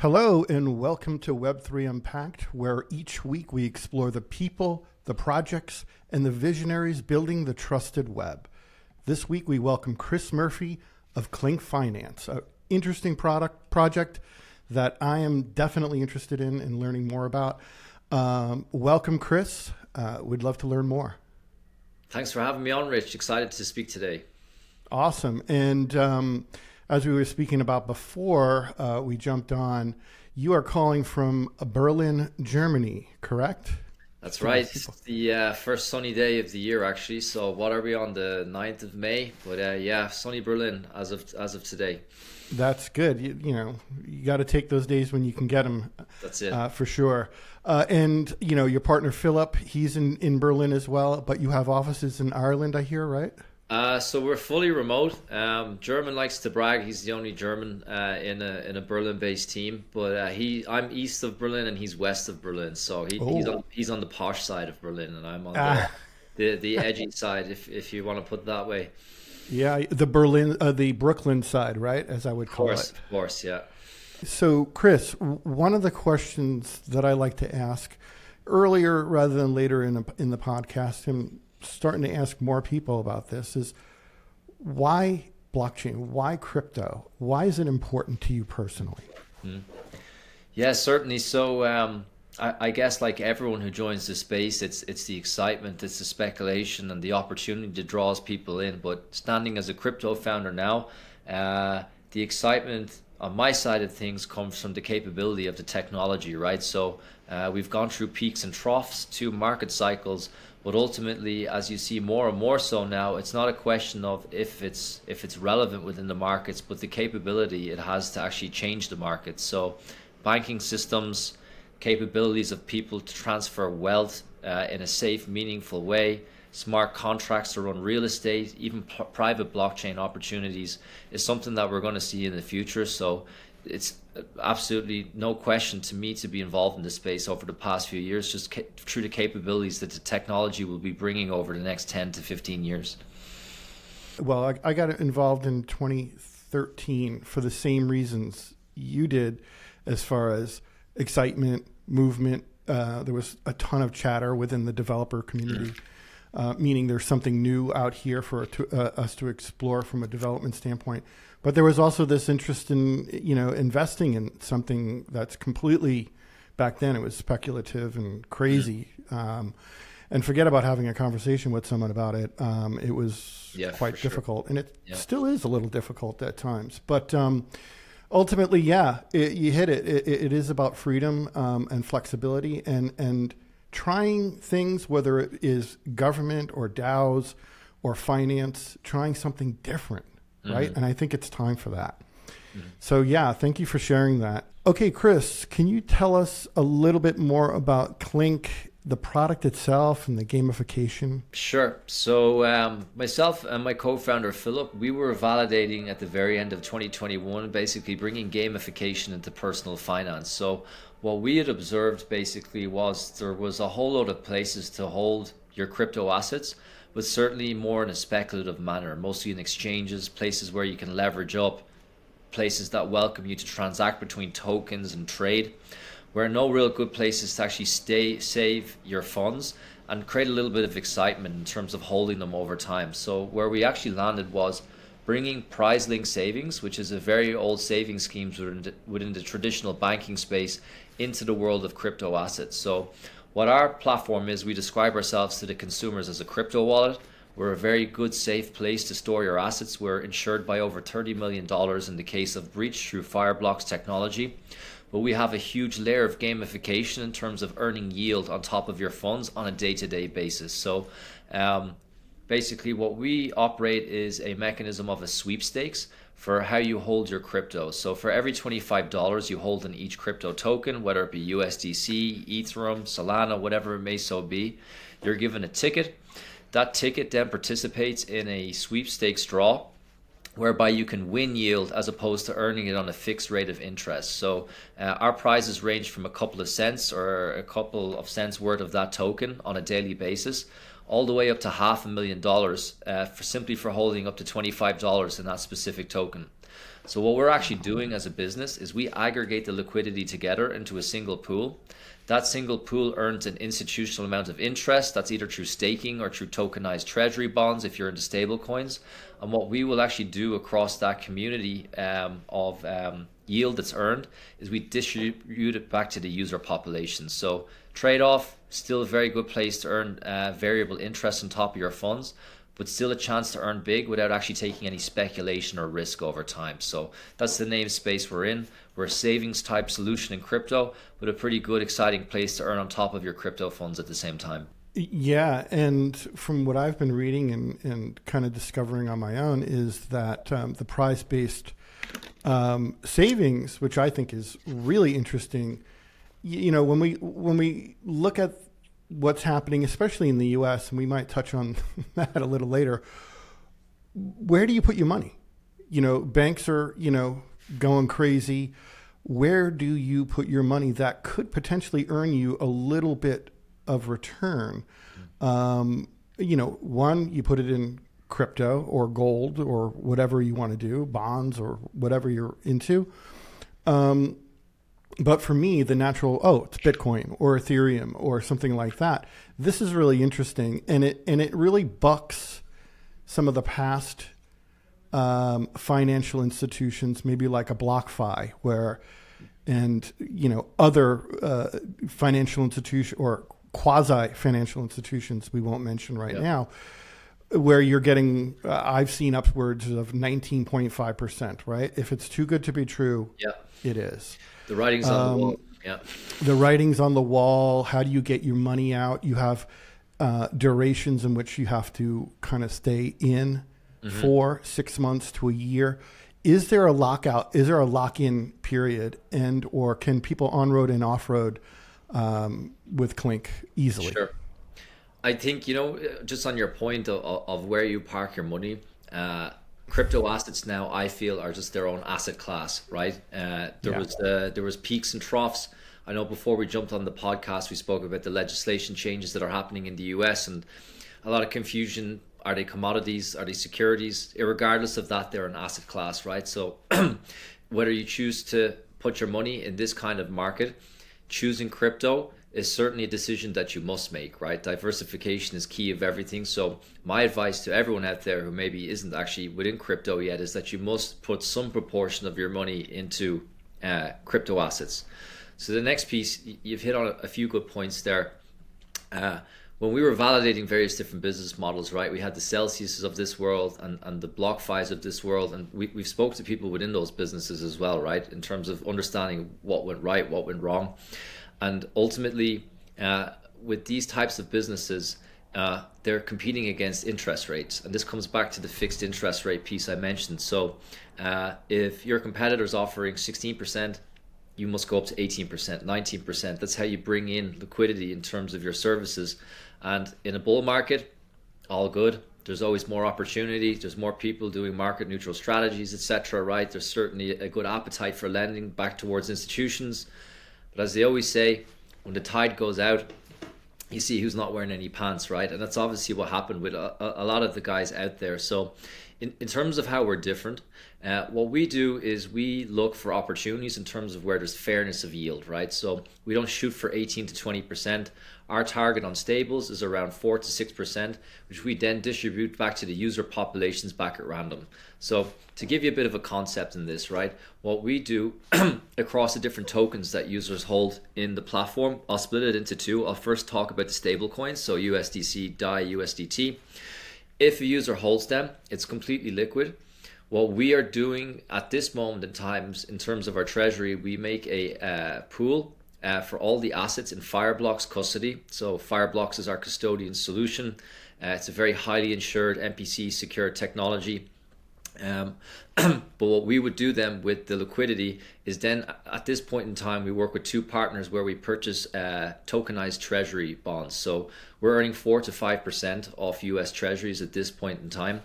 Hello, and welcome to Web3 Unpacked, where each week we explore the people, the projects, and the visionaries building the trusted web. This week we welcome Chris Murphy of Klink Finance, an interesting product project that I am definitely interested in and learning more about. Um, welcome, Chris. Uh, we'd love to learn more. Thanks for having me on, Rich. Excited to speak today. Awesome. And um, as we were speaking about before uh, we jumped on, you are calling from Berlin, Germany, correct? That's right. It's the uh, first sunny day of the year, actually. So, what are we on the 9th of May? But uh, yeah, sunny Berlin as of as of today. That's good. You, you know, you got to take those days when you can get them. That's it uh, for sure. Uh, and you know, your partner Philip, he's in in Berlin as well. But you have offices in Ireland, I hear, right? Uh, so we're fully remote. Um, German likes to brag he's the only German uh, in a in a Berlin-based team, but uh, he I'm east of Berlin and he's west of Berlin, so he, he's on he's on the posh side of Berlin and I'm on ah. the, the, the edgy side, if if you want to put it that way. Yeah, the Berlin, uh, the Brooklyn side, right? As I would call of course, it. Of course, yeah. So, Chris, one of the questions that I like to ask earlier rather than later in a, in the podcast, and starting to ask more people about this is why blockchain? Why crypto? Why is it important to you personally? Mm. Yeah, certainly. So, um, I, I, guess like everyone who joins the space, it's it's the excitement, it's the speculation, and the opportunity that draws people in. But standing as a crypto founder now, uh, the excitement on my side of things comes from the capability of the technology, right? So uh, we've gone through peaks and troughs, two market cycles, but ultimately, as you see more and more so now, it's not a question of if it's if it's relevant within the markets, but the capability it has to actually change the markets. So, banking systems, capabilities of people to transfer wealth uh, in a safe, meaningful way, smart contracts to run real estate, even p- private blockchain opportunities is something that we're going to see in the future. So it's absolutely no question to me to be involved in this space over the past few years, just ca- through the capabilities that the technology will be bringing over the next 10 to 15 years. Well, I, I got involved in 2013 for the same reasons you did, as far as excitement, movement. Uh, there was a ton of chatter within the developer community. Mm uh, meaning there's something new out here for to, uh, us to explore from a development standpoint. But there was also this interest in you know investing in something that's completely back then it was speculative and crazy. Um, and forget about having a conversation with someone about it. Um, it was yeah, quite difficult, sure. and it yeah. still is a little difficult at times. But um, ultimately, yeah, it, you hit it. it. it is about freedom um, and flexibility, and and trying things, whether it is government or DAOs or finance, trying something different, mm-hmm. right? And I think it's time for that. Mm-hmm. So, yeah, thank you for sharing that. Okay, Chris, can you tell us a little bit more about Klink, the product itself, and the gamification? Sure. So, um, myself and my co founder, Philip, we were validating at the very end of 2021, basically bringing gamification into personal finance. So, what we had observed basically was there was a whole lot of places to hold your crypto assets, but certainly more in a speculative manner, mostly in exchanges, places where you can leverage up, places that welcome you to transact between tokens and trade, where no real good places to actually stay save your funds and create a little bit of excitement in terms of holding them over time. So where we actually landed was bringing prize link savings, which is a very old savings schemes within the, within the traditional banking space, into the world of crypto assets. So, what our platform is, we describe ourselves to the consumers as a crypto wallet. We're a very good, safe place to store your assets. We're insured by over $30 million in the case of breach through Fireblocks technology. But we have a huge layer of gamification in terms of earning yield on top of your funds on a day to day basis. So, um, basically, what we operate is a mechanism of a sweepstakes for how you hold your crypto. So for every $25 you hold in each crypto token, whether it be USDC, Ethereum, Solana, whatever it may so be, you're given a ticket. That ticket then participates in a sweepstakes draw whereby you can win yield as opposed to earning it on a fixed rate of interest. So uh, our prizes range from a couple of cents or a couple of cents worth of that token on a daily basis all the way up to half a million dollars uh, for simply for holding up to $25 in that specific token. So what we're actually doing as a business is we aggregate the liquidity together into a single pool. That single pool earns an institutional amount of interest. That's either through staking or through tokenized treasury bonds if you're into stable coins. And what we will actually do across that community um, of um, yield that's earned is we distribute it back to the user population. So trade off, still a very good place to earn uh, variable interest on top of your funds but still a chance to earn big without actually taking any speculation or risk over time. So that's the namespace we're in. We're a savings type solution in crypto, but a pretty good, exciting place to earn on top of your crypto funds at the same time. Yeah, and from what I've been reading and, and kind of discovering on my own is that um, the prize based um, savings, which I think is really interesting. You, know, when we when we look at what's happening, especially in the U.S., and we might touch on that a little later. Where do you put your money? You know, banks are you know going crazy. Where do you put your money that could potentially earn you a little bit of return? Um, you know, one, you put it in crypto or gold or whatever you want to do, bonds or whatever you're into. Um, but for me, the natural oh, it's Bitcoin or Ethereum or something like that. This is really interesting, and it and it really bucks some of the past um, financial institutions, maybe like a BlockFi, where and you know other uh, financial institution or quasi financial institutions we won't mention right yep. now where you're getting uh, i've seen upwards of 19.5% right if it's too good to be true yeah it is the writing's on um, the wall. Yeah. The writing's on the wall. How do you get your money out? You have uh, durations in which you have to kind of stay in mm-hmm. for six months to a year. Is there a lockout? Is there a lock-in period? And or can people on road and off road um, with Klink easily? Sure. I think you know, just on your point of, of where you park your money. Uh, crypto assets now I feel are just their own asset class, right? Uh, there yeah. was uh, there was peaks and troughs. I know before we jumped on the podcast, we spoke about the legislation changes that are happening in the US and a lot of confusion. Are they commodities? Are they securities? Regardless of that, they're an asset class, right? So whether you choose to put your money in this kind of market, choosing crypto is certainly a decision that you must make, right? Diversification is key of everything. So my advice to everyone out there who maybe isn't actually within crypto yet is that you must put some proportion of your money into uh, crypto assets. So the next piece, you've hit on a few good points there. Uh, when we were validating various different business models, right, we had the Celsiuses of this world and, and the BlockFis of this world, and we, we've spoke to people within those businesses as well, right, in terms of understanding what went right, what went wrong. And ultimately, uh, with these types of businesses, uh, they're competing against interest rates. And this comes back to the fixed interest rate piece I mentioned. So uh, if your competitor is offering 16%, you must go up to 18%, 19%. That's how you bring in liquidity in terms of your services. And in a bull market, all good. There's always more opportunity. There's more people doing market neutral strategies, etc. Right? There's certainly a good appetite for lending back towards institutions. But as they always say, when the tide goes out, you see who's not wearing any pants, right? And that's obviously what happened with a, a lot of the guys out there. So, in, in terms of how we're different, uh, what we do is we look for opportunities in terms of where there's fairness of yield, right? So, we don't shoot for 18 to 20%. Our target on stables is around 4 to 6%, which we then distribute back to the user populations back at random. So, to give you a bit of a concept in this, right, what we do across the different tokens that users hold in the platform, I'll split it into two. I'll first talk about the stable coins, so USDC, DAI, USDT. If a user holds them, it's completely liquid what we are doing at this moment in times in terms of our treasury we make a uh, pool uh, for all the assets in Fireblocks custody. So Fireblocks is our custodian solution. Uh, it's a very highly insured MPC secure technology. Um, but what we would do then with the liquidity is then at this point in time we work with two partners where we purchase uh, tokenized treasury bonds. So we're earning four to five percent off U.S. Treasuries at this point in time.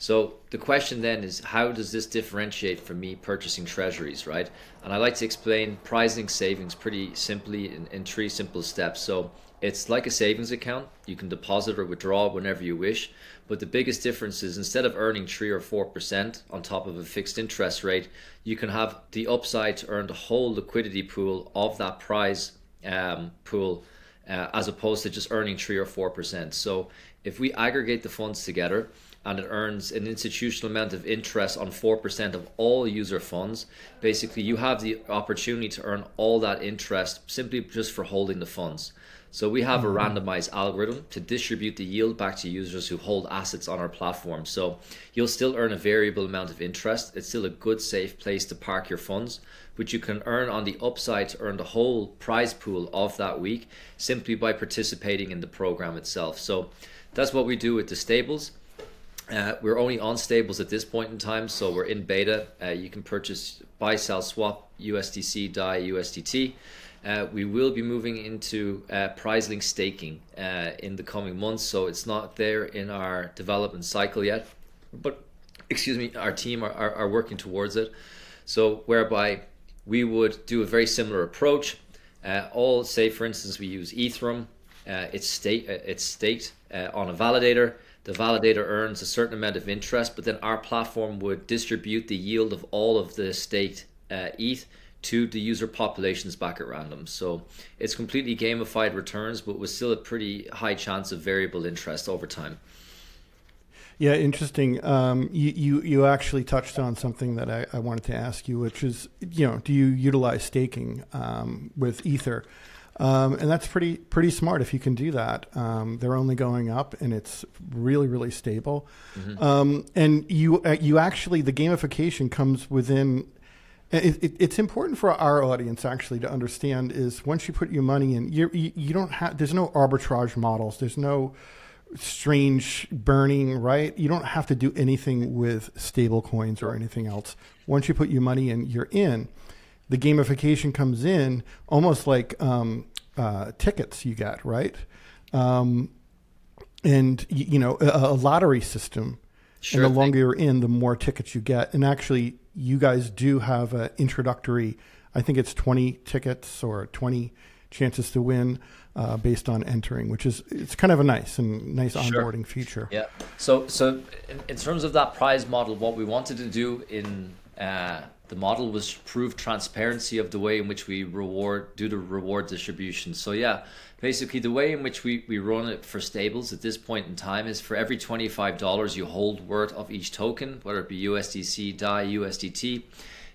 So the question then is how does this differentiate from me purchasing treasuries, right? And I like to explain pricing savings pretty simply in, in three simple steps. So it's like a savings account. You can deposit or withdraw whenever you wish. But the biggest difference is instead of earning 3 or 4% on top of a fixed interest rate, you can have the upside to earn the whole liquidity pool of that prize um, pool uh, as opposed to just earning 3 or 4%. So if we aggregate the funds together, and it earns an institutional amount of interest on 4% of all user funds. Basically, you have the opportunity to earn all that interest simply just for holding the funds. So we have a mm-hmm. randomized algorithm to distribute the yield back to users who hold assets on our platform. So you'll still earn a variable amount of interest. It's still a good, safe place to park your funds, but you can earn on the upside to earn the whole prize pool of that week simply by participating in the program itself. So that's what we do with the stables. Uh, we're only on stables at this point in time, so we're in beta. Uh, you can purchase buy, sell, swap USDC, DAI, USDT. Uh, we will be moving into uh, PrizeLink staking uh, in the coming months, so it's not there in our development cycle yet. But, excuse me, our team are, are, are working towards it. So, whereby we would do a very similar approach. Uh, all, say, for instance, we use Ethereum, uh, it's, state, it's staked on a validator. The validator earns a certain amount of interest, but then our platform would distribute the yield of all of the staked ETH to the user populations back at random. So it's completely gamified returns, but with still a pretty high chance of variable interest over time. Yeah, interesting. Um, you, you, you actually touched on something that I, I, wanted to ask you, which is, you know, do you utilize staking um, with Ether? Um, and that's pretty pretty smart if you can do that. Um, they're only going up, and it's really really stable. Mm-hmm. Um, and you uh, you actually the gamification comes within it, it, it's important for our audience actually to understand is once you put your money in, you, you don't have. There's no arbitrage models. There's no strange burning. Right? You don't have to do anything with stable coins or anything else. Once you put your money in, you're in. The gamification comes in almost like um, uh, tickets you get, right? Um, and you know a, a lottery system. Sure and the longer you're in, the more tickets you get. And actually, you guys do have an introductory. I think it's 20 tickets or 20 chances to win uh, based on entering, which is it's kind of a nice and nice sure. onboarding feature. Yeah. So so in, in, terms of that prize model, what we wanted to do in uh, the model was prove transparency of the way in which we reward do the reward distribution. So yeah, basically the way in which we, we run it for stables at this point in time is for every $25 you hold worth of each token, whether it be USDC, DAI, USDT,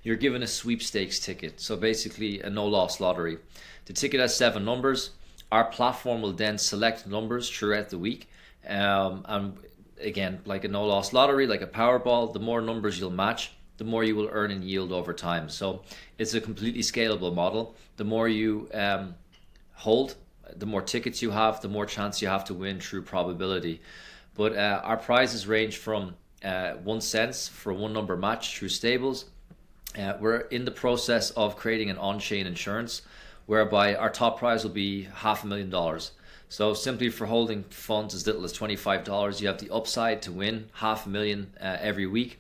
you're given a sweepstakes ticket. So basically a no loss lottery. The ticket has seven numbers. Our platform will then select numbers throughout the week. Um, and again, like a no loss lottery, like a Powerball, the more numbers you'll match, the more you will earn in yield over time. So it's a completely scalable model. The more you um, hold, the more tickets you have, the more chance you have to win through probability. But uh, our prizes range from uh, one cents for one number match through stables. Uh, we're in the process of creating an on-chain insurance, whereby our top prize will be half a million dollars. So simply for holding funds as little as twenty-five dollars, you have the upside to win half a million uh, every week.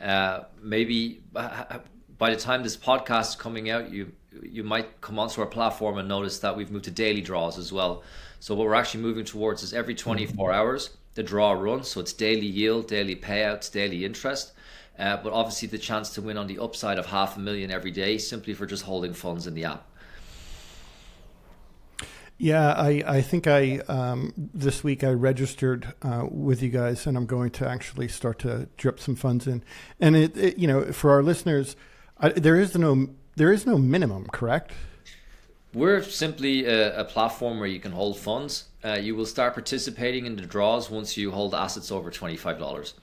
Uh, maybe uh, by the time this podcast is coming out, you you might come onto our platform and notice that we've moved to daily draws as well. So what we're actually moving towards is every 24 hours the draw runs. So it's daily yield, daily payouts, daily interest. Uh, but obviously the chance to win on the upside of half a million every day simply for just holding funds in the app. Yeah, I, I think I um, this week I registered uh, with you guys, and I'm going to actually start to drip some funds in. And it, it you know, for our listeners, I, there is no there is no minimum, correct? We're simply a, a platform where you can hold funds. Uh, you will start participating in the draws once you hold assets over twenty five dollars.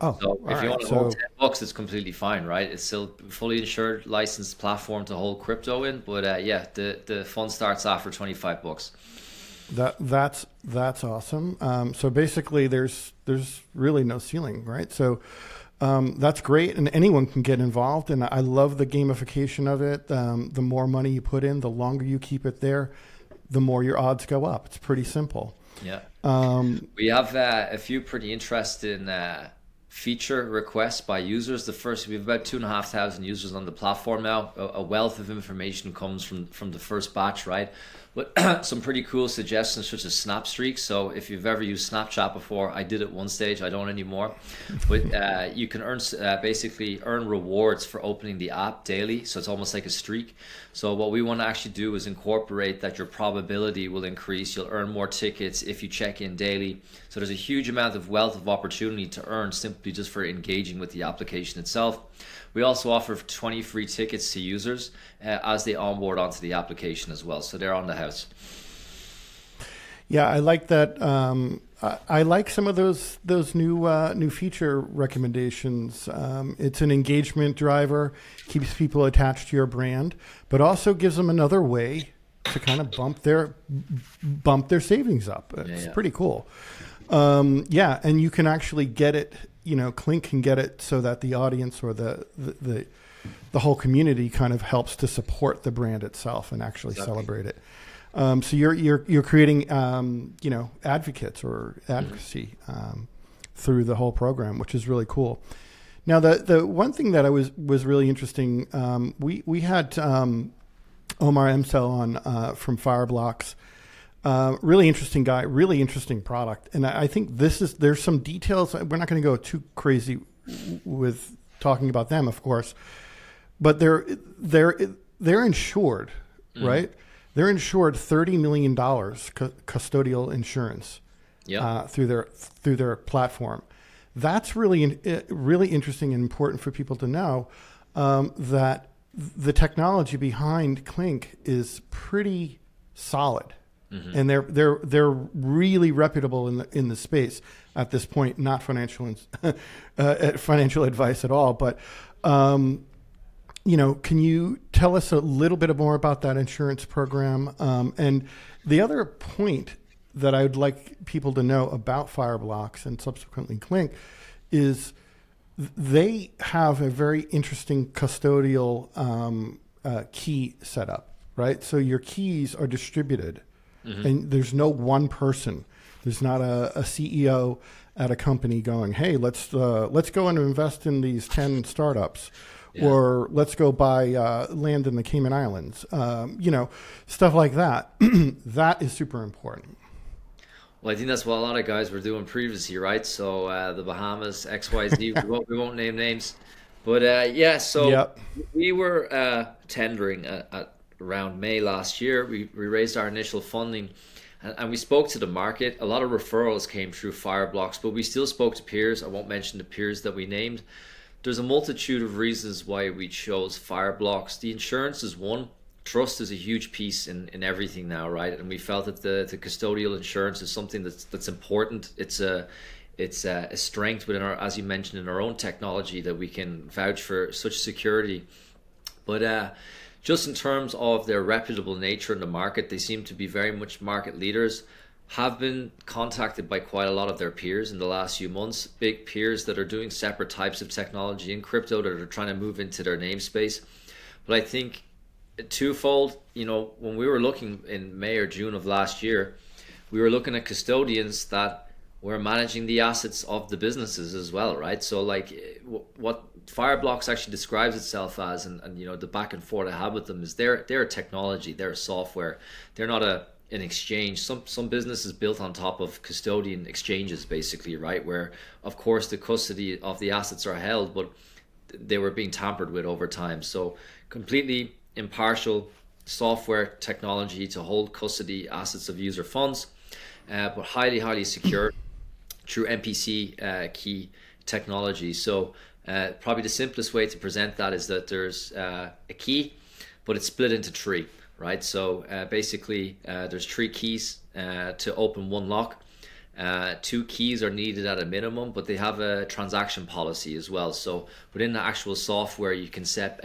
Oh, so if you want to so... hold ten bucks, it's completely fine, right? It's still fully insured, licensed platform to hold crypto in. But uh, yeah, the the fund starts after twenty five bucks. That that's that's awesome. Um, so basically, there's there's really no ceiling, right? So um, that's great, and anyone can get involved. And I love the gamification of it. Um, the more money you put in, the longer you keep it there, the more your odds go up. It's pretty simple. Yeah. Um, we have uh, a few pretty interesting uh, feature requests by users. The first, we have about two and a half thousand users on the platform now. A, a wealth of information comes from from the first batch, right? But some pretty cool suggestions such as Snap Streaks. So if you've ever used Snapchat before, I did at one stage. I don't anymore. But uh, you can earn uh, basically earn rewards for opening the app daily. So it's almost like a streak. So what we want to actually do is incorporate that your probability will increase. You'll earn more tickets if you check in daily. So there's a huge amount of wealth of opportunity to earn simply just for engaging with the application itself. We also offer 20 free tickets to users uh, as they onboard onto the application as well. So they're on the house. Yeah, I like that. Um, I, I, like some of those those new uh, new feature recommendations. Um, it's an engagement driver, keeps people attached to your brand, but also gives them another way to kind of bump their bump their savings up. It's yeah, yeah. pretty cool. Um, yeah, and you can actually get it you know, Klink can get it so that the audience or the, the, the, the whole community kind of helps to support the brand itself and actually exactly. celebrate it. Um, so you're you're you're creating um, you know advocates or advocacy um, through the whole program, which is really cool. Now the the one thing that I was was really interesting, um, we we had um, Omar Emsel on uh, from Fireblocks uh, really interesting guy, really interesting product, and I, I think this is there's some details. We're not going to go too crazy with talking about them, of course, but they're they're they're insured, mm. right? They're insured thirty million dollars cu- custodial insurance yep. uh, through their through their platform. That's really really interesting and important for people to know um, that the technology behind Klink is pretty solid. Mm-hmm. And they're they're they're really reputable in the in the space at this point. Not financial uh, financial advice at all, but um, you know, can you tell us a little bit more about that insurance program? Um, and the other point that I would like people to know about Fireblocks and subsequently Klink is they have a very interesting custodial um, uh, key setup, right? So your keys are distributed mm-hmm. and there's no one person. There's not a, a, CEO at a company going, "Hey, let's uh, let's go and invest in these ten startups." Yeah. Or let's go buy uh, land in the Cayman Islands. Um, you know, stuff like that. that is super important. Well, I think that's what a lot of guys were doing previously, right? So uh, the Bahamas, X, Y, Z. we, won't, we won't name names, but uh, yeah. So yep. we were uh, tendering at, at, around May last year, we, we raised our initial funding and, and, we spoke to the market. A lot of referrals came through Fireblocks, but we still spoke to peers. I won't mention the peers that we named. There's a multitude of reasons why we chose Fireblocks. The insurance is one. Trust is a huge piece in, in everything now, right? And we felt that the, the custodial insurance is something that's that's important. It's a it's a, a strength within our, as you mentioned, in our own technology that we can vouch for such security. But uh, just in terms of their reputable nature in the market, they seem to be very much market leaders. Have been contacted by quite a lot of their peers in the last few months, big peers that are doing separate types of technology in crypto that are trying to move into their namespace. But I think twofold, you know, when we were looking in May or June of last year, we were looking at custodians that were managing the assets of the businesses as well, right? So, like, what Fireblocks actually describes itself as, and, and you know the back and forth I have with them is they're they're a technology, they're a software, they're not a an exchange. Some some businesses built on top of custodian exchanges, basically, right? Where of course the custody of the assets are held, but they were being tampered with over time. So completely impartial software technology to hold custody assets of user funds, uh, but highly highly secure through MPC uh, key technology. So uh, probably the simplest way to present that is that there's uh, a key, but it's split into three, right? So uh, basically, uh, there's three keys uh, to open one lock. Uh, two keys are needed at a minimum, but they have a transaction policy as well. So within the actual software, you can set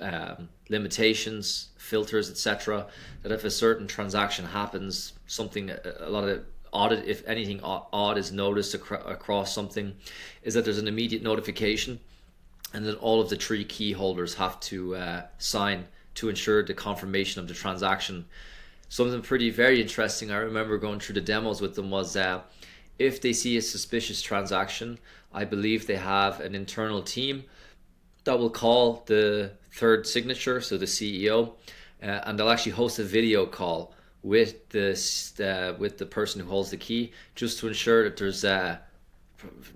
um, limitations, filters, etc. That if a certain transaction happens, something a lot of audit if anything odd is noticed across something is that there's an immediate notification and then all of the three key holders have to uh, sign to ensure the confirmation of the transaction. Something pretty very interesting i remember going through the demos with them was uh, if they see a suspicious transaction i believe they have an internal team that will call the third signature so the ceo uh, and they'll actually host a video call with this uh, with the person who holds the key, just to ensure that there's uh,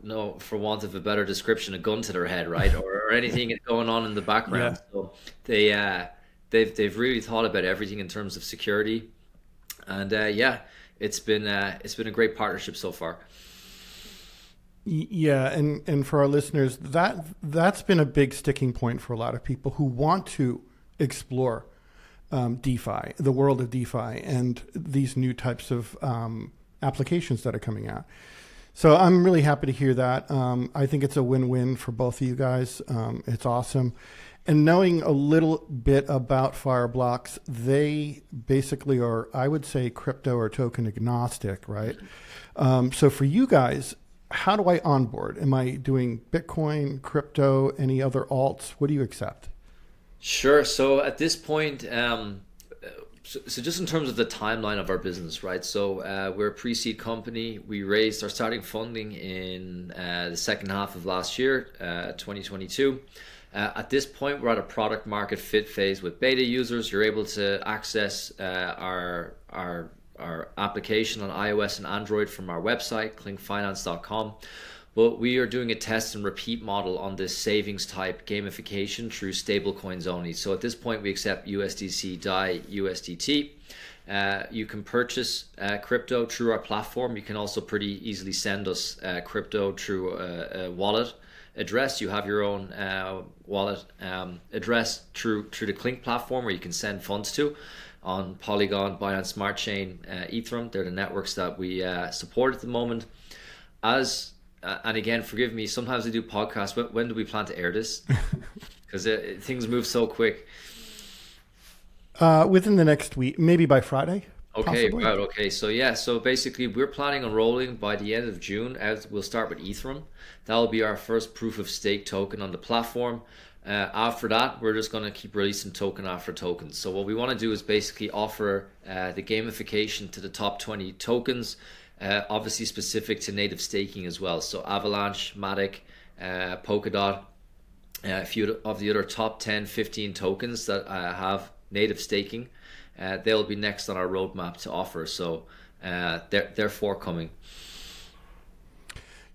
no, for want of a better description, a gun to their head, right, or, or anything going on in the background. Yeah. So they uh, they've they've really thought about everything in terms of security, and uh, yeah, it's been uh, it's been a great partnership so far. Yeah, and and for our listeners, that that's been a big sticking point for a lot of people who want to explore um, DeFi, the world of DeFi, and these new types of um, applications that are coming out. So I'm really happy to hear that. Um, I think it's a win-win for both of you guys. Um, it's awesome. And knowing a little bit about Fireblocks, they basically are, I would say, crypto or token agnostic, right? Um, so for you guys, how do I onboard? Am I doing Bitcoin, crypto, any other alts? What do you accept? Sure. So at this point, um, so, so, just in terms of the timeline of our business, right? So uh, we're a pre-seed company. We raised our starting funding in uh, the second half of last year, uh, 2022. Uh, at this point, we're at a product market fit phase with beta users. You're able to access uh, our our our application on iOS and Android from our website, klinkfinance.com. But we are doing a test and repeat model on this savings type gamification through stablecoins only. So at this point, we accept USDC, DAI, USDT. Uh, you can purchase uh, crypto through our platform. You can also pretty easily send us uh, crypto through a, a, wallet address. You have your own uh, wallet um, address through through the Klink platform where you can send funds to on Polygon, Binance Smart Chain, uh, Ethereum. They're the networks that we uh, support at the moment. As and again, forgive me. Sometimes I do podcasts. When, when do we plan to air this? Because things move so quick. Uh, within the next week, maybe by Friday. Okay, possibly. right. Okay, so yeah, so basically, we're planning on rolling by the end of June. As we'll start with Ethereum. That will be our first proof of stake token on the platform. Uh, after that, we're just going to keep releasing token after token. So what we want to do is basically offer uh, the gamification to the top 20 tokens uh, obviously specific to native staking as well. So Avalanche, Matic, uh, Polkadot, uh, a few of the other top 10, 15 tokens that uh, have native staking, uh, they'll be next on our roadmap to offer. So they're, they're forthcoming.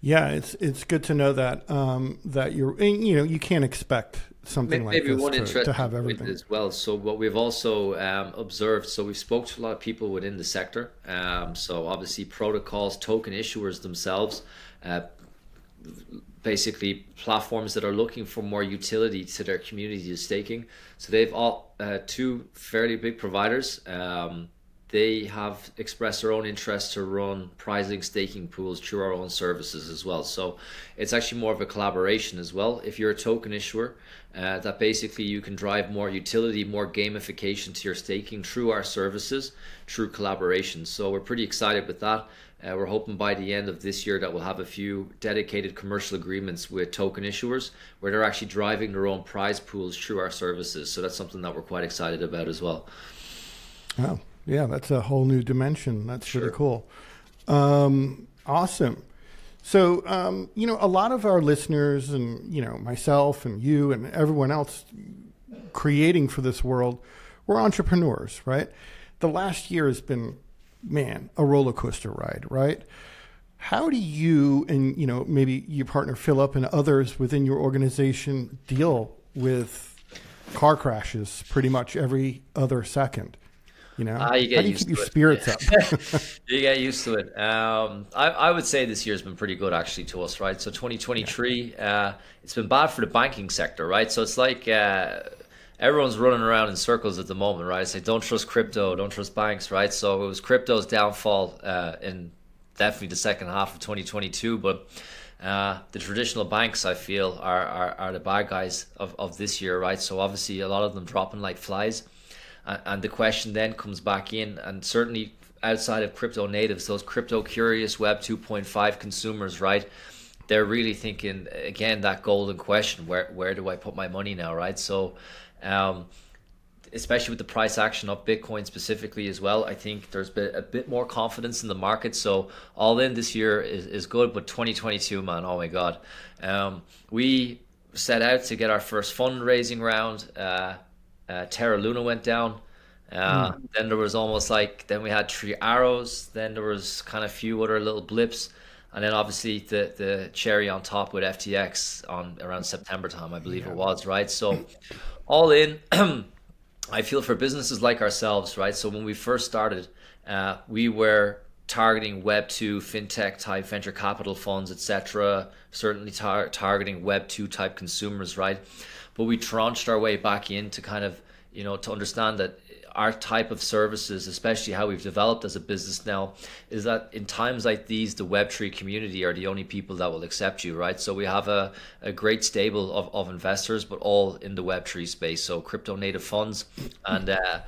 Yeah, it's it's good to know that um, that you're you know you can't expect something maybe, like maybe this one to, to have everything as well. So what we've also um, observed, so we've spoke to a lot of people within the sector. Um, so obviously protocols, token issuers themselves, uh, basically platforms that are looking for more utility to their community of staking. So they've all uh, two fairly big providers. Um, they have expressed their own interest to run pricing staking pools through our own services as well. So it's actually more of a collaboration as well. If you're a token issuer, uh, that basically you can drive more utility, more gamification to your staking through our services, through collaboration. So we're pretty excited with that. Uh, we're hoping by the end of this year that we'll have a few dedicated commercial agreements with token issuers where they're actually driving their own prize pools through our services. So that's something that we're quite excited about as well. Oh, yeah, that's a whole new dimension. That's sure. really cool. Um, awesome. So, um, you know, a lot of our listeners and, you know, myself and you and everyone else creating for this world, we're entrepreneurs, right? The last year has been, man, a roller coaster ride, right? How do you and, you know, maybe your partner Philip and others within your organization deal with car crashes pretty much every other second? You know, ah, you how do you keep your it. spirits up? you get used to it. Um, I, I, would say this year's been pretty good actually to us, right? So 2023, uh, it's been bad for the banking sector, right? So it's like uh, everyone's running around in circles at the moment, right? It's like don't trust crypto, don't trust banks, right? So it was crypto's downfall uh, in definitely the second half of 2022, but. Uh, the traditional banks, I feel, are, are, are the bad guys of, of this year, right? So obviously, a lot of them dropping like flies and the question then comes back in, and certainly outside of crypto natives, those crypto curious Web 2.5 consumers, right? They're really thinking again that golden question: where where do I put my money now, right? So, um, especially with the price action of Bitcoin specifically as well, I think there's been a bit more confidence in the market. So all in this year is, is good, but 2022, man, oh my god, um, we set out to get our first fundraising round. Uh, uh, Terra Luna went down. Uh, mm. Then there was almost like then we had three arrows. Then there was kind of few other little blips, and then obviously the the cherry on top with FTX on around September time, I believe yeah. it was, right? So all in, I feel for businesses like ourselves, right? So when we first started, uh, we were targeting Web two fintech type venture capital funds, etc. Certainly tar- targeting Web two type consumers, right? But we tranched our way back in to kind of you know to understand that our type of services, especially how we've developed as a business now, is that in times like these, the Web3 community are the only people that will accept you, right? So we have a, a great stable of, of investors, but all in the Web3 space. So crypto native funds. And uh,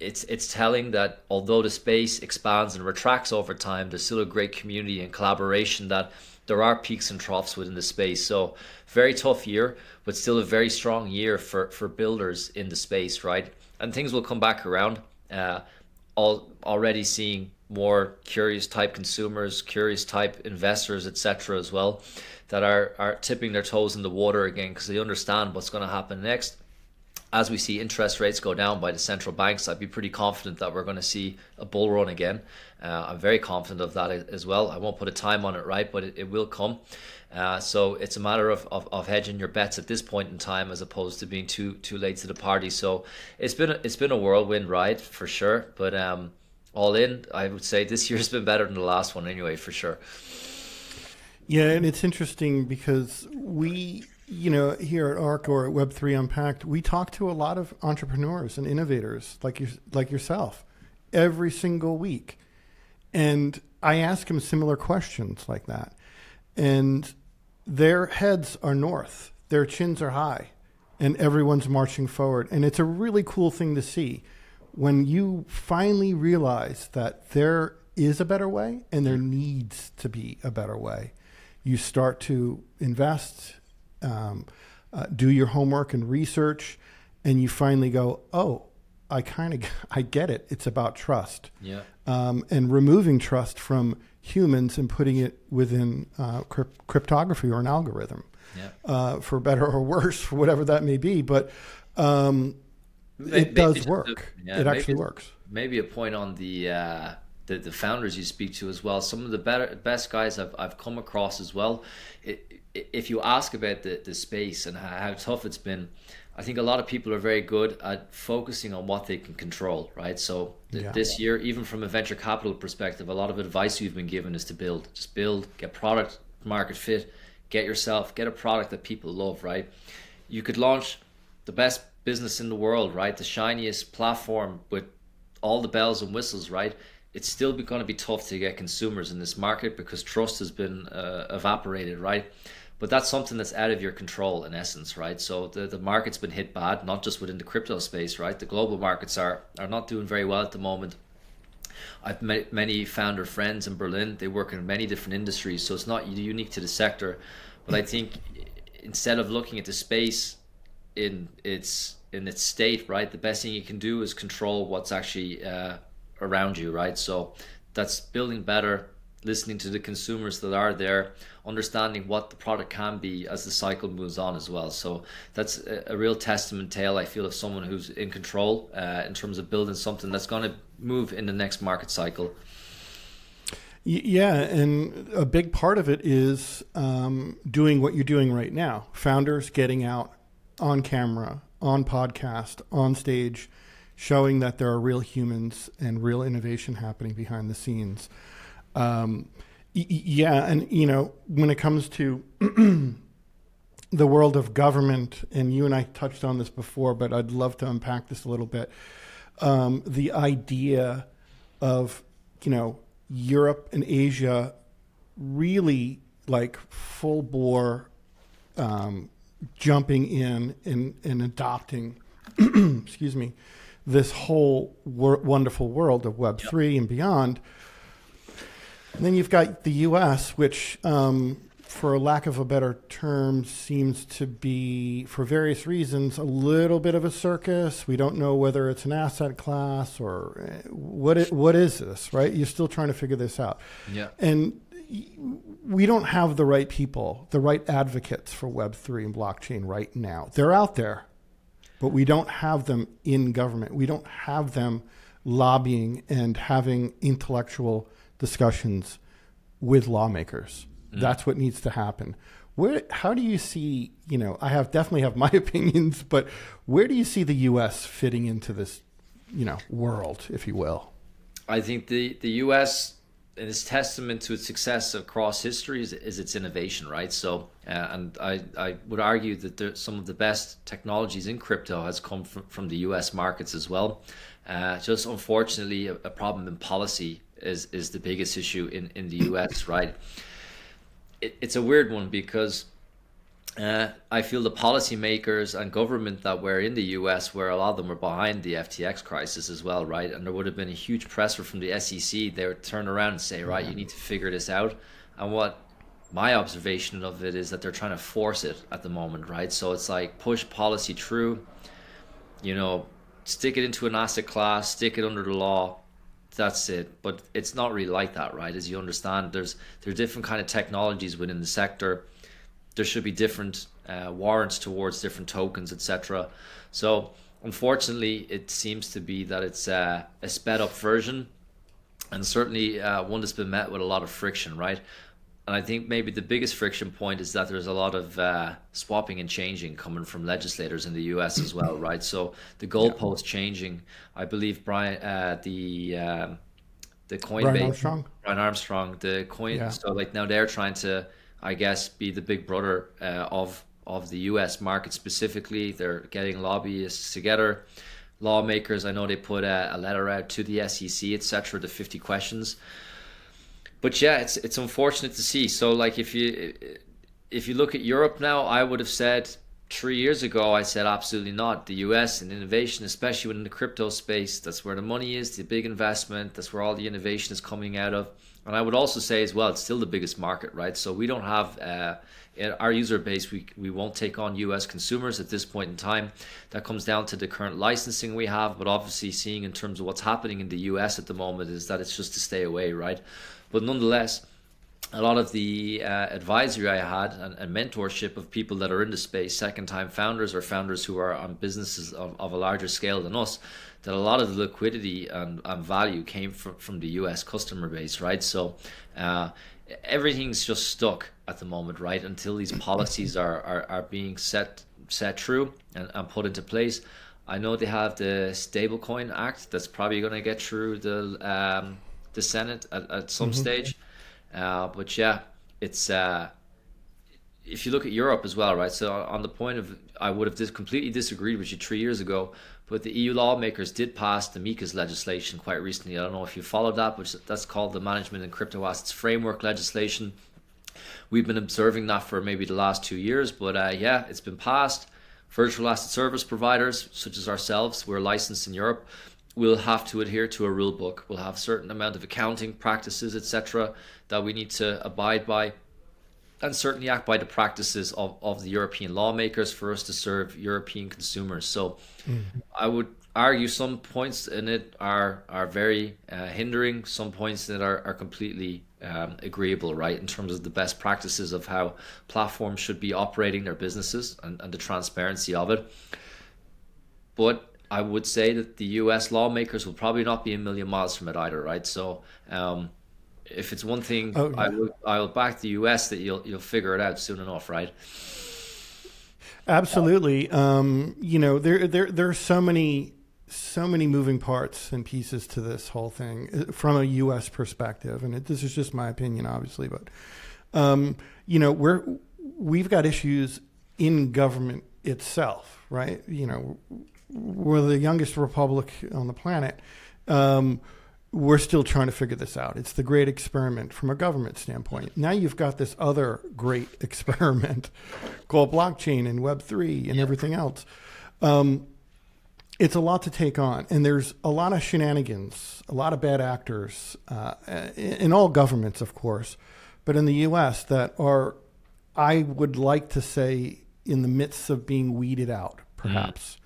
it's it's telling that although the space expands and retracts over time, there's still a great community and collaboration that there are peaks and troughs within the space. So very tough year, but still a very strong year for, for builders in the space, right? and things will come back around. Uh, all already seeing more curious type consumers, curious type investors, etc. as well, that are are tipping their toes in the water again because they understand what's going to happen next. As we see interest rates go down by the central banks, I'd be pretty confident that we're going to see a bull run again. Uh, I'm very confident of that as well. I won't put a time on it, right, but it, it will come. Uh, so it's a matter of, of, of, hedging your bets at this point in time as opposed to being too too late to the party. So it's been a, it's been a whirlwind ride for sure. But um, all in, I would say this year's been better than the last one anyway, for sure. Yeah, and it's interesting because we, you know, here at ARC or at Web Three Unpacked, we talk to a lot of entrepreneurs and innovators like you like yourself every single week, and I ask them similar questions like that and their heads are north, their chins are high, and everyone's marching forward. And it's a really cool thing to see when you finally realize that there is a better way and there needs to be a better way. You start to invest, um, uh, do your homework and research, and you finally go, oh, I kind of I get it. It's about trust. Yeah. Um, and removing trust from humans and putting it within uh, crypt- cryptography or an algorithm, yeah. uh, for better or worse, for whatever that may be. But um, maybe, it does work. yeah, it actually works. Maybe a point on the, uh, the, the founders you speak to as well. Some of the better best guys I've I've come across as well. It, if you ask about the the space and how, tough it's been I think a lot of people are very good at focusing on what they can control, right? So th- yeah. this year, even from a venture capital perspective, a lot of advice we've been given is to build, just build, get product market fit, get yourself, get a product that people love, right? You could launch the best business in the world, right? The shiniest platform with all the bells and whistles, right? It's still going to be tough to get consumers in this market because trust has been uh, evaporated, right? But that's something that's out of your control in essence right? So the, the market's been hit bad not just within the crypto space right? The global markets are are not doing very well at the moment. I've met many founder friends in Berlin. They work in many different industries so it's not unique to the sector. But I think instead of looking at the space in its in its state right the best thing you can do is control what's actually uh, around you right? So that's building better listening to the consumers that are there, understanding what the product can be as the cycle moves on as well. So that's a, real testament tale, I feel, of someone who's in control uh, in terms of building something that's going to move in the next market cycle. Yeah, and a big part of it is um, doing what you're doing right now. Founders getting out on camera, on podcast, on stage, showing that there are real humans and real innovation happening behind the scenes. Um, yeah, and you know, when it comes to the world of government, and you and I touched on this before, but I'd love to unpack this a little bit. Um, the idea of you know Europe and Asia really like full bore um, jumping in and, and adopting, excuse me, this whole wor- wonderful world of Web three and beyond and then you've got the U.S., which, um, for lack of a better term, seems to be, for various reasons, a little bit of a circus. We don't know whether it's an asset class or eh, what. It, what is this? Right? You're still trying to figure this out. Yeah. And we don't have the right people, the right advocates for Web three and blockchain right now. They're out there. but we don't have them in government. We don't have them lobbying and having intellectual discussions with lawmakers. Mm. That's what needs to happen. Where, how do you see? You know, I have definitely have my opinions, but where do you see the U.S. fitting into this, you know, world, if you will? I think the the U.S. and its testament to its success across history is, is its innovation, right? So, uh, and I, I would argue that there, some of the best technologies in crypto has come from, from the U.S. markets as well. Uh, just unfortunately, a, a, problem in policy is is the biggest issue in in the U.S. right? It, it's a weird one because uh, I feel the policymakers and government that were in the US, where a lot of them were behind the FTX crisis as well, right? And there would have been a huge pressure from the SEC. They would turn around and say, right, you need to figure this out. And what my observation of it is that they're trying to force it at the moment, right? So it's like push policy through, you know, stick it into an asset class, stick it under the law. That's it. But it's not really like that, right? As you understand, there's there are different kind of technologies within the sector there should be different uh, warrants towards different tokens, etc. So unfortunately, it seems to be that it's uh, a sped up version, and certainly uh, one that's been met with a lot of friction, right? And I think maybe the biggest friction point is that there's a lot of uh, swapping and changing coming from legislators in the U.S. as well, right? So the goalpost yeah. changing. I believe Brian, uh, the um, the Coinbase, Brian Armstrong, Brian Armstrong, the coin. Yeah. So like now they're trying to I guess, be the big brother uh, of of the U.S. market specifically. They're getting lobbyists together, lawmakers. I know they put a, a letter out to the SEC, etc. The 50 questions. But yeah, it's it's unfortunate to see. So like if you if you look at Europe now, I would have said three years ago, I said absolutely not. The US and innovation, especially within the crypto space, that's where the money is, the big investment, that's where all the innovation is coming out of. And I would also say as well, it's still the biggest market, right? So we don't have uh, our user base. We we won't take on U.S. consumers at this point in time. That comes down to the current licensing we have, but obviously seeing in terms of what's happening in the U.S. at the moment is that it's just to stay away, right? But nonetheless a lot of the uh, advisory I had and, and, mentorship of people that are in the space, second time founders or founders who are on businesses of, of a larger scale than us, that a lot of the liquidity and, and value came from, from the US customer base, right? So uh, everything's just stuck at the moment, right? Until these policies are, are, are being set set through and, and put into place. I know they have the Stablecoin Act that's probably going to get through the um, the Senate at, at some mm-hmm. stage. Uh, but yeah, it's uh, if you look at Europe as well, right? So on the point of, I would have dis- completely disagreed with you three years ago, but the EU lawmakers did pass the MiCAs legislation quite recently. I don't know if you followed that, but that's called the Management and Crypto Assets Framework legislation. We've been observing that for maybe the last two years, but uh, yeah, it's been passed. Virtual asset service providers, such as ourselves, we're licensed in Europe we'll have to adhere to a rule book. We'll have certain amount of accounting practices, etc., that we need to abide by, and certainly act by the practices of, of the European lawmakers for us to serve European consumers. So, mm. I would argue some points in it are are very uh, hindering. Some points that are are completely um, agreeable, right, in terms of the best practices of how platforms should be operating their businesses and, and the transparency of it. But I would say that the U.S. lawmakers will probably not be a million miles from it either, right? So, um, if it's one thing, oh, yeah. I will I will back the U.S. that you'll you'll figure it out soon enough, right? Absolutely. Um, you know, there there there are so many so many moving parts and pieces to this whole thing uh, from a U.S. perspective, and it, this is just my opinion, obviously, but um, you know, we're we've got issues in government itself, right? You know, we're the youngest republic on the planet. Um, we're still trying to figure this out. It's the great experiment from a government standpoint. Now you've got this other great experiment called blockchain and Web3 and everything else. Um, it's a lot to take on, and there's a lot of shenanigans, a lot of bad actors uh, in all governments, of course, but in the U.S. that are, I would like to say, in the midst of being weeded out, perhaps. Mm.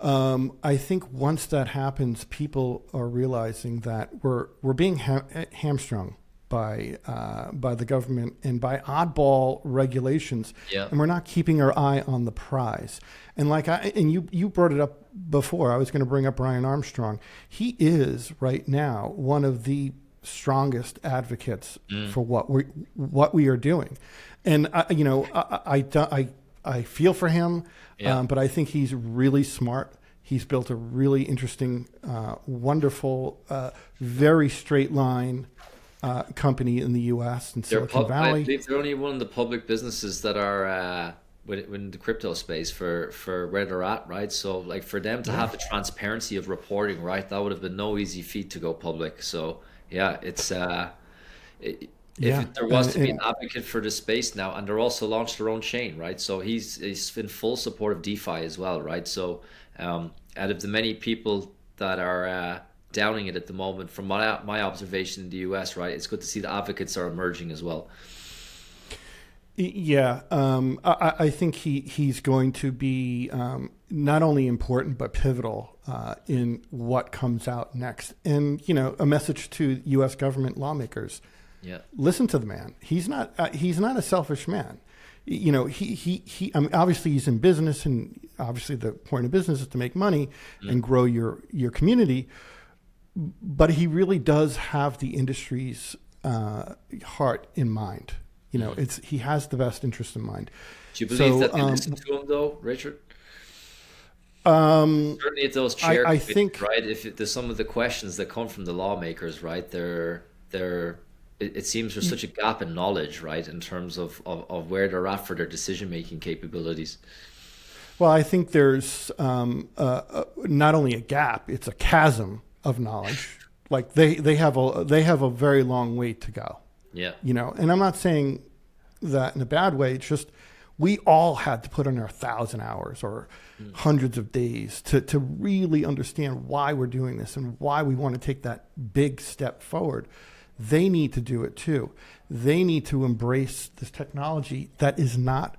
Um, I think once that happens, people are realizing that we're we're being ha- hamstrung by uh, by the government and by oddball regulations, Yeah. and we're not keeping our eye on the prize. And like I and you you brought it up before, I was going to bring up Brian Armstrong. He is right now one of the strongest advocates for what we what we are doing, and I, you know I I, I, I feel for him, Yeah. um, but I think he's really smart. He's built a really interesting, uh, wonderful, uh, very straight line uh, company in the U.S. in Silicon pub- I Valley. believe they're only one of the public businesses that are uh, within the crypto space for for where they're at, right? So like for them to have the transparency of reporting, right? That would have been no easy feat to go public. So yeah, it's uh, it, Yeah, if there was to be an advocate for the space now, and they're also launched their own chain, right? So he's he's in full support of DeFi as well, right? So um, out of the many people that are uh, downing it at the moment, from my my observation in the US, right, it's good to see the advocates are emerging as well. Yeah, um, I, I think he, he's going to be um, not only important but pivotal uh, in what comes out next. And you know, a message to U.S. government lawmakers: Yeah, listen to the man. He's not uh, he's not a selfish man. You know, he he he. I mean, obviously, he's in business, and obviously, the point of business is to make money and grow your your community. But he really does have the industry's uh, heart in mind. You know, it's he has the best interest in mind. do you believe So, that they um, listen to him though, Richard? Um, Certainly, at those I- chair I think- right. If it, there's some of the questions that come from the lawmakers, right, they're they're. It, it seems there's such a gap in knowledge, right, in terms of, of, of where they're at for their decision making capabilities. well, I think there's um, uh, uh, not only a gap; it's a chasm of knowledge. Like they, they have a they have a very long way to go. Yeah, you know and i'm not saying that in a bad way it's just we all had to put in our thousand hours or hundreds of days to, to really understand why we're doing this and why we want to take that big step forward they need to do it too. They need to embrace this technology that is not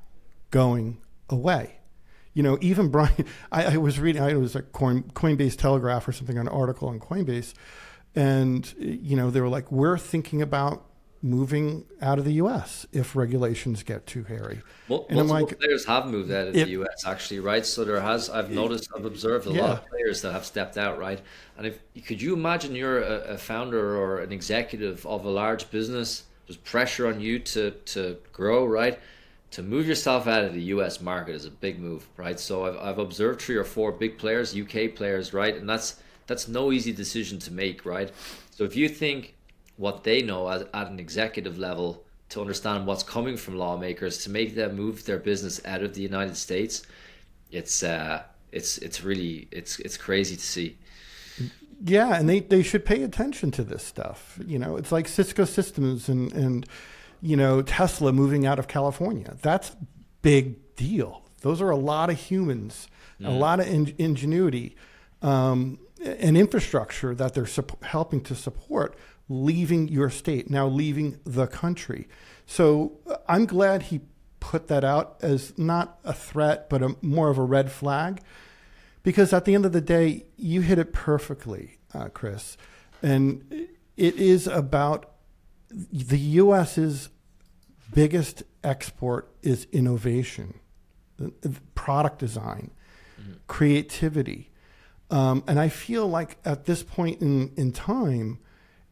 going away. You know, even Brian, I, I was reading, I was a Coin, Coinbase Telegraph or something, an article on Coinbase, and you know, they were like, we're thinking about moving out of the U.S. if regulations get too hairy. Mul- And multiple like, players have moved out of if- the US actually, right? So there has, I've noticed, I've observed a lot of players that have stepped out, right? And if could you imagine you're a, a founder or an executive of a large business, there's pressure on you to to grow, right? To move yourself out of the US market is a big move, right? So I've, I've observed three or four big players, UK players, right? And that's that's no easy decision to make, right? So if you think what they know at, at an executive level to understand what's coming from lawmakers to make them move their business out of the United States, it's uh, it's it's really it's it's crazy to see. Yeah, and they, they should pay attention to this stuff. You know, it's like Cisco Systems and, and you know Tesla moving out of California. That's a big deal. Those are a lot of humans, a lot of in, ingenuity, um, and infrastructure that they're sup- helping to support leaving your state now leaving the country. So uh, I'm glad he put that out as not a threat, but a, more of a red flag because at the end of the day, you hit it perfectly, uh, Chris. And it is about the U.S.'s biggest export is innovation, product design, creativity. Um, and I feel like at this point in, in time,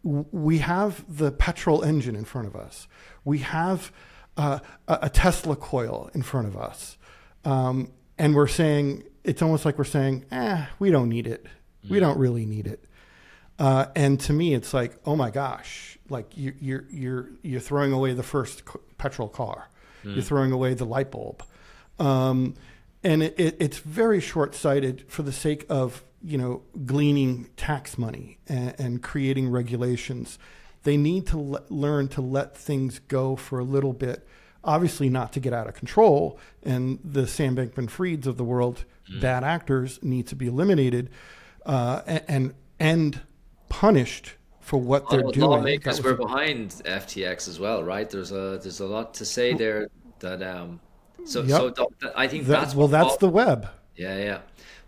we have the petrol engine in front of us. We have uh, a, Tesla coil in front of us. Um, and we're saying, it's almost like we're saying, eh, we don't need it. We don't really need it. Uh, and to me, it's like, oh my gosh, like you, you're you're you're throwing away the first c- petrol car, you're throwing away the light bulb, um, and it, it, it's very short sighted for the sake of you know gleaning tax money and, and creating regulations. They need to le- learn to let things go for a little bit. Obviously, not to get out of control, and the Sam Bankman-Frieds of the world, bad actors, need to be eliminated uh, and, and and punished for what they're doing. lawmakers That was- were behind FTX as well, right? There's a there's a lot to say there that um. So Yep. so th- th- I think that- that's well, that's the web. Yeah, yeah.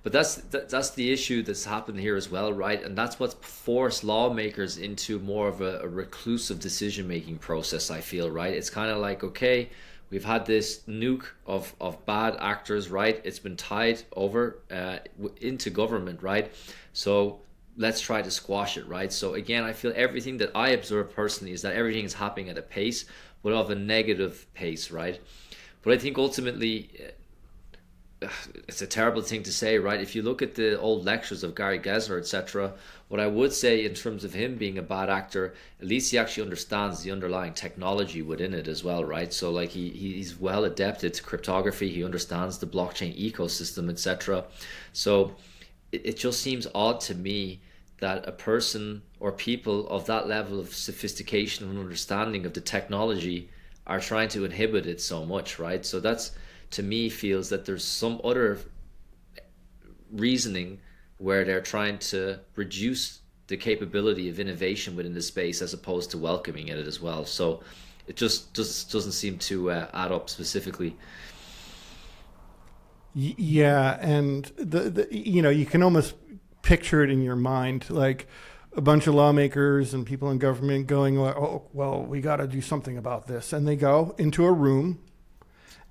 But that's that, that's the issue that's happened here as well, right? And that's what's forced lawmakers into more of a, a reclusive decision making process. I feel right. It's kind of like okay, we've had this nuke of of bad actors, right? It's been tied over uh, into government, right? So let's try to squash it, right? So again, I feel everything that I observe personally is that everything is happening at a pace, but of a negative pace, right? But I think ultimately it's a terrible thing to say, right? If you look at the old lectures of Gary Gensler, etc., what I would say in terms of him being a bad actor, at least he actually understands the underlying technology within it as well, right? So like he he's well adapted to cryptography, he understands the blockchain ecosystem, etc. So it, it just seems odd to me that a person or people of that level of sophistication and understanding of the technology are trying to inhibit it so much, right? So that's to me feels that there's some other reasoning where they're trying to reduce the capability of innovation within the space as opposed to welcoming it as well. So it just just doesn't seem to uh, add up specifically. Yeah, and the, the you know you can almost picture it in your mind like a bunch of lawmakers and people in government going, "Oh, well, we got to do something about this," and they go into a room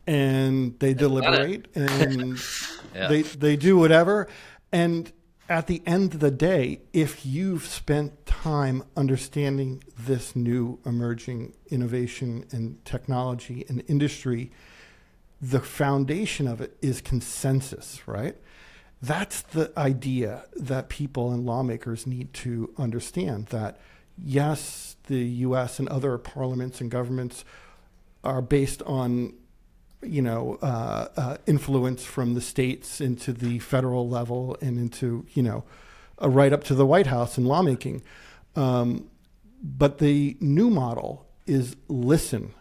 and they deliberate and yeah. they they do whatever. And at the end of the day if you've spent time understanding this new emerging innovation and technology and industry the foundation of it is consensus right? That's the idea that people and lawmakers need to understand that yes the US and other parliaments and governments are based on you know, uh, uh, influence from the states into the federal level and into, you know, uh, right up to the White House and lawmaking. Um, but the new model is listen,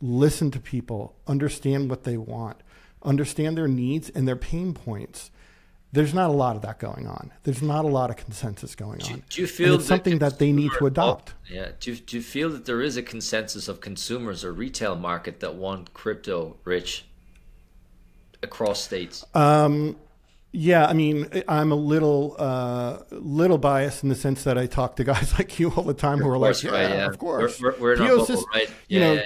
listen to people, understand what they want, understand their needs and their pain points, there's not a lot of that going on. There's not a lot of consensus going on. Do, do you feel it's something that they need to adopt? Oh, yeah. Do, do you feel that there is a consensus of consumers or retail market that want crypto rich across states? Um, yeah, I mean, I'm a little uh, little biased in the sense that I talk to guys like you all the time who are like, yeah, right, yeah, of course, we're, we're, we're bubble, right? Yeah, you know, yeah,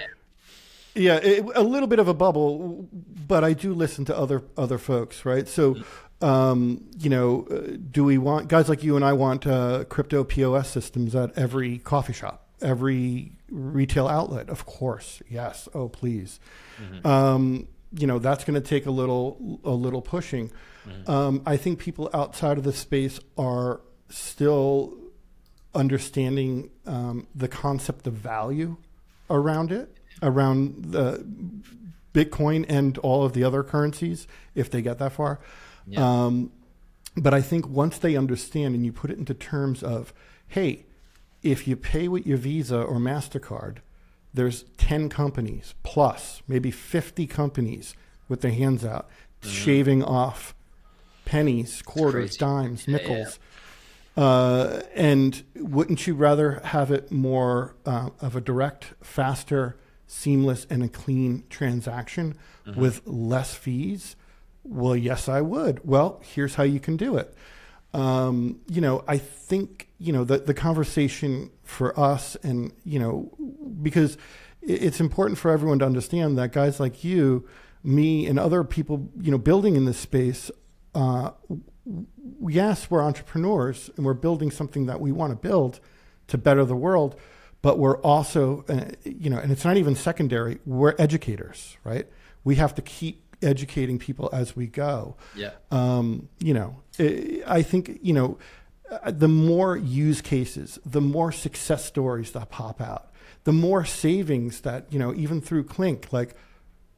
yeah. It, a little bit of a bubble, but I do listen to other other folks, right? So, mm-hmm um, you know, uh, do we want guys like you and I want uh, crypto POS systems at every coffee shop, every retail outlet? Of course, yes. Oh, please. Mm-hmm. Um, you know, that's going to take a little a little pushing. Mm-hmm. Um, I think people outside of the space are still understanding um, the concept of value around it, around the Bitcoin and all of the other currencies, if they get that far. Yeah. Um, but I think once they understand and you put it into terms of, hey, if you pay with your Visa or MasterCard, there's 10 companies plus, maybe 50 companies with their hands out, mm-hmm. shaving off pennies, quarters, dimes, nickels. Yeah, yeah. Uh, and wouldn't you rather have it more uh, of a direct, faster, seamless, and a clean transaction mm-hmm. with less fees? Well, yes, I would. Well, here's how you can do it. Um, you know, I think, you know, the, the conversation for us and, you know, because it's important for everyone to understand that guys like you, me, and other people, you know, building in this space, uh, yes, we're entrepreneurs and we're building something that we want to build to better the world, but we're also, uh, you know, and it's not even secondary, we're educators, right? We have to keep educating people as we go. Yeah. Um, you know, I think, you know, uh, the more use cases, the more success stories that pop out, the more savings that, you know, even through Klink, like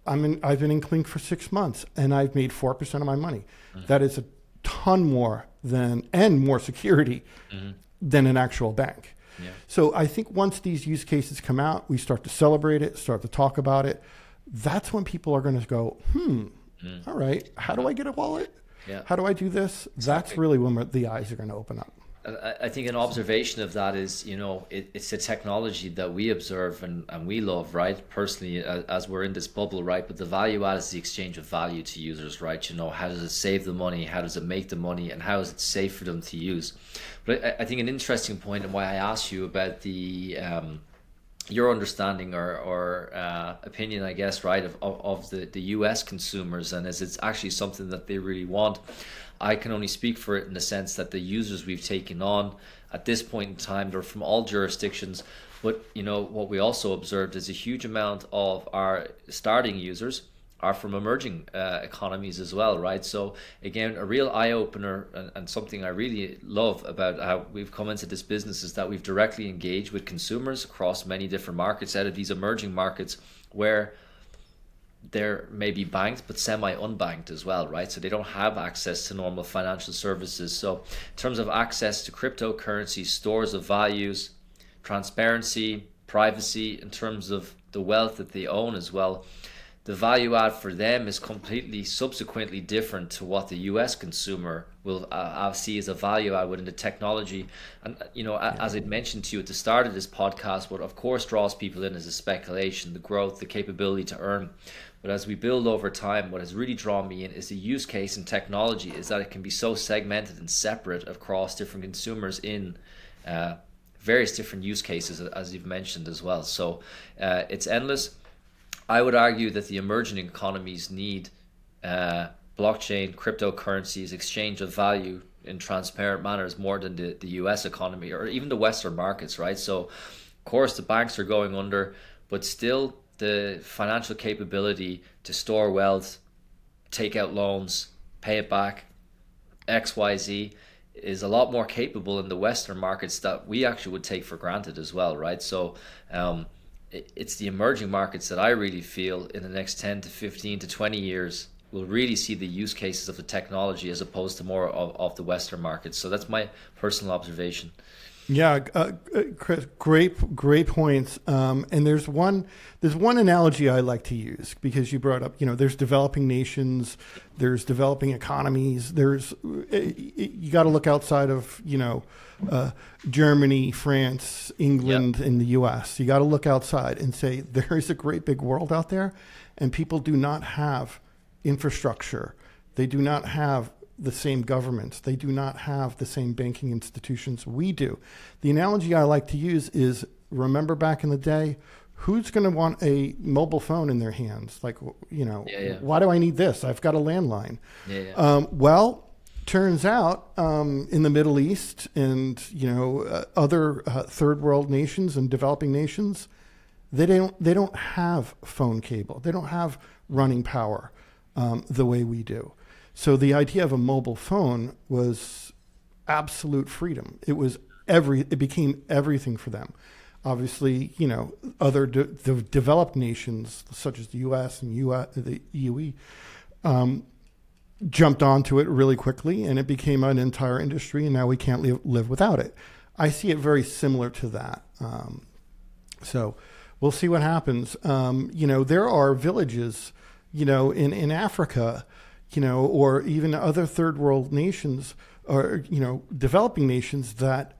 I'm in, I've been in Klink for six months and I've made 4% of my money. Mm-hmm. That is a ton more than, and more security mm-hmm. than an actual bank. Yeah. So I think once these use cases come out, we start to celebrate it, start to talk about it that's when people are going to go, hmm, mm. all right, how do I get a wallet? Yeah. How do I do this? That's really when the eyes are going to open up. I think an observation of that is, you know, it, it's a technology that we observe and, and we love, right? Personally, as, as, we're in this bubble, right? But the value add is the exchange of value to users, right? You know, how does it save the money? How does it make the money? And how is it safe for them to use? But I, I think an interesting point and why I asked you about the um, your understanding or, or uh, opinion, I guess, right, of, of, the, the US consumers and as it's actually something that they really want. I can only speak for it in the sense that the users we've taken on at this point in time, they're from all jurisdictions. But you know what we also observed is a huge amount of our starting users are from emerging uh, economies as well, right? So again, a real eye opener and, and, something I really love about how we've come into this business is that we've directly engaged with consumers across many different markets out of these emerging markets where they're maybe banked but semi unbanked as well, right? So they don't have access to normal financial services. So, in terms of access to cryptocurrency, stores of values, transparency, privacy, in terms of the wealth that they own as well, the value add for them is completely subsequently different to what the US consumer will uh, see as a value add within the technology. And, you know, yeah. as I mentioned to you at the start of this podcast, what of course draws people in is the speculation, the growth, the capability to earn. But as we build over time, what has really drawn me in is the use case and technology is that it can be so segmented and separate across different consumers in uh, various different use cases, as you've mentioned as well. So uh, it's endless. I would argue that the emerging economies need uh, blockchain, cryptocurrencies, exchange of value in transparent manners more than the, the US economy or even the Western markets, right? So, of course, the banks are going under, but still the financial capability to store wealth, take out loans, pay it back, XYZ is a lot more capable in the Western markets that we actually would take for granted as well, right? So um, it's the emerging markets that I really feel in the next 10 to 15 to 20 years will really see the use cases of the technology as opposed to more of, of the Western markets. So that's my personal observation. Yeah, uh, uh, Chris, great, great points. Um, and there's one, there's one analogy I like to use because you brought up, you know, there's developing nations, there's developing economies. There's, uh, you got to look outside of, you know, uh, Germany, France, England, yep. and the U.S. You got to look outside and say there is a great big world out there, and people do not have infrastructure. They do not have the same governments. They do not have the same banking institutions we do. The analogy I like to use is remember back in the day, who's going to want a mobile phone in their hands? Like, you know, yeah, yeah. why do I need this? I've got a landline. Yeah, um, well, turns out um, in the Middle East and, you know, uh, other uh, third world nations and developing nations, they don't, they don't have phone cable. They don't have running power um, the way we do. So the idea of a mobile phone was absolute freedom. It was every. It became everything for them. Obviously, you know, other de- the developed nations such as the U.S. and US, the UE um, jumped onto it really quickly, and it became an entire industry. And now we can't live, live without it. I see it very similar to that. Um, so we'll see what happens. Um, you know, there are villages, you know, in in Africa you know, or even other third world nations or, you know, developing nations that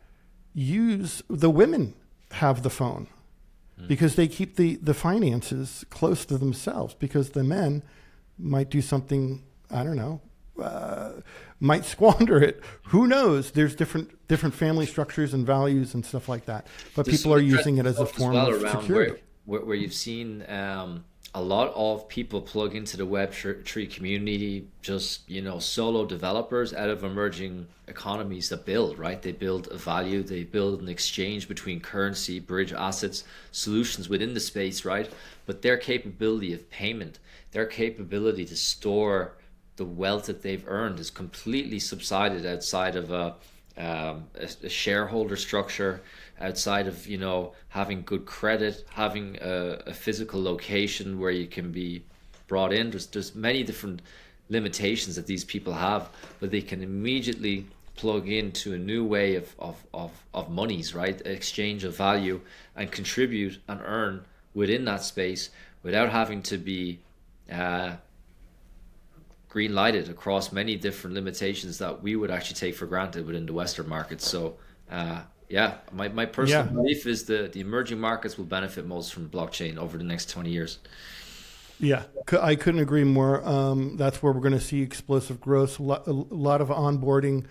use the women have the phone mm. because they keep the, the finances close to themselves because the men might do something, I don't know, uh, might squander it. Who knows? There's different different family structures and values and stuff like that. But There's people are using it as a form well of security. Where, where, you've seen um, a lot of people plug into the Web3 community, just, you know, solo developers out of emerging economies that build, right? They build a value, they build an exchange between currency, bridge assets, solutions within the space, right? But their capability of payment, their capability to store the wealth that they've earned is completely subsided outside of a, um, a, a shareholder structure outside of you know having good credit, having a, a physical location where you can be brought in. There's there's many different limitations that these people have, but they can immediately plug into a new way of, of, of, of monies, right? Exchange of value and contribute and earn within that space without having to be uh, green lighted across many different limitations that we would actually take for granted within the Western markets. So, uh, yeah, my, my personal yeah. belief is that the emerging markets will benefit most from blockchain over the next 20 years. Yeah, I couldn't agree more. Um, that's where we're going to see explosive growth, a lot, a lot of onboarding,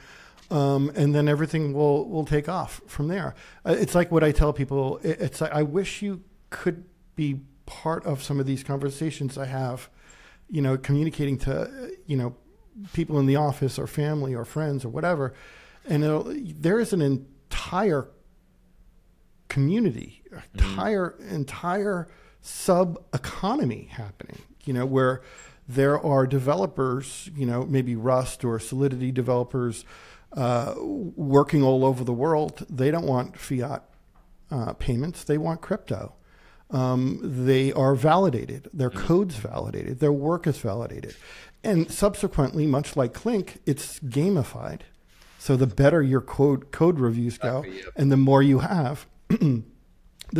um, and then everything will will take off from there. Uh, it's like what I tell people. It's like I wish you could be part of some of these conversations I have. You know, communicating to you know people in the office or family or friends or whatever, and there is an entire community, entire mm-hmm. entire sub economy happening, you know, where there are developers, you know, maybe Rust or Solidity developers uh, working all over the world. They don't want fiat uh, payments, they want crypto. Um, they are validated, their mm. code's validated, their work is validated. And subsequently, much like Klink, it's gamified. So the better your code code reviews go, and the more you have, the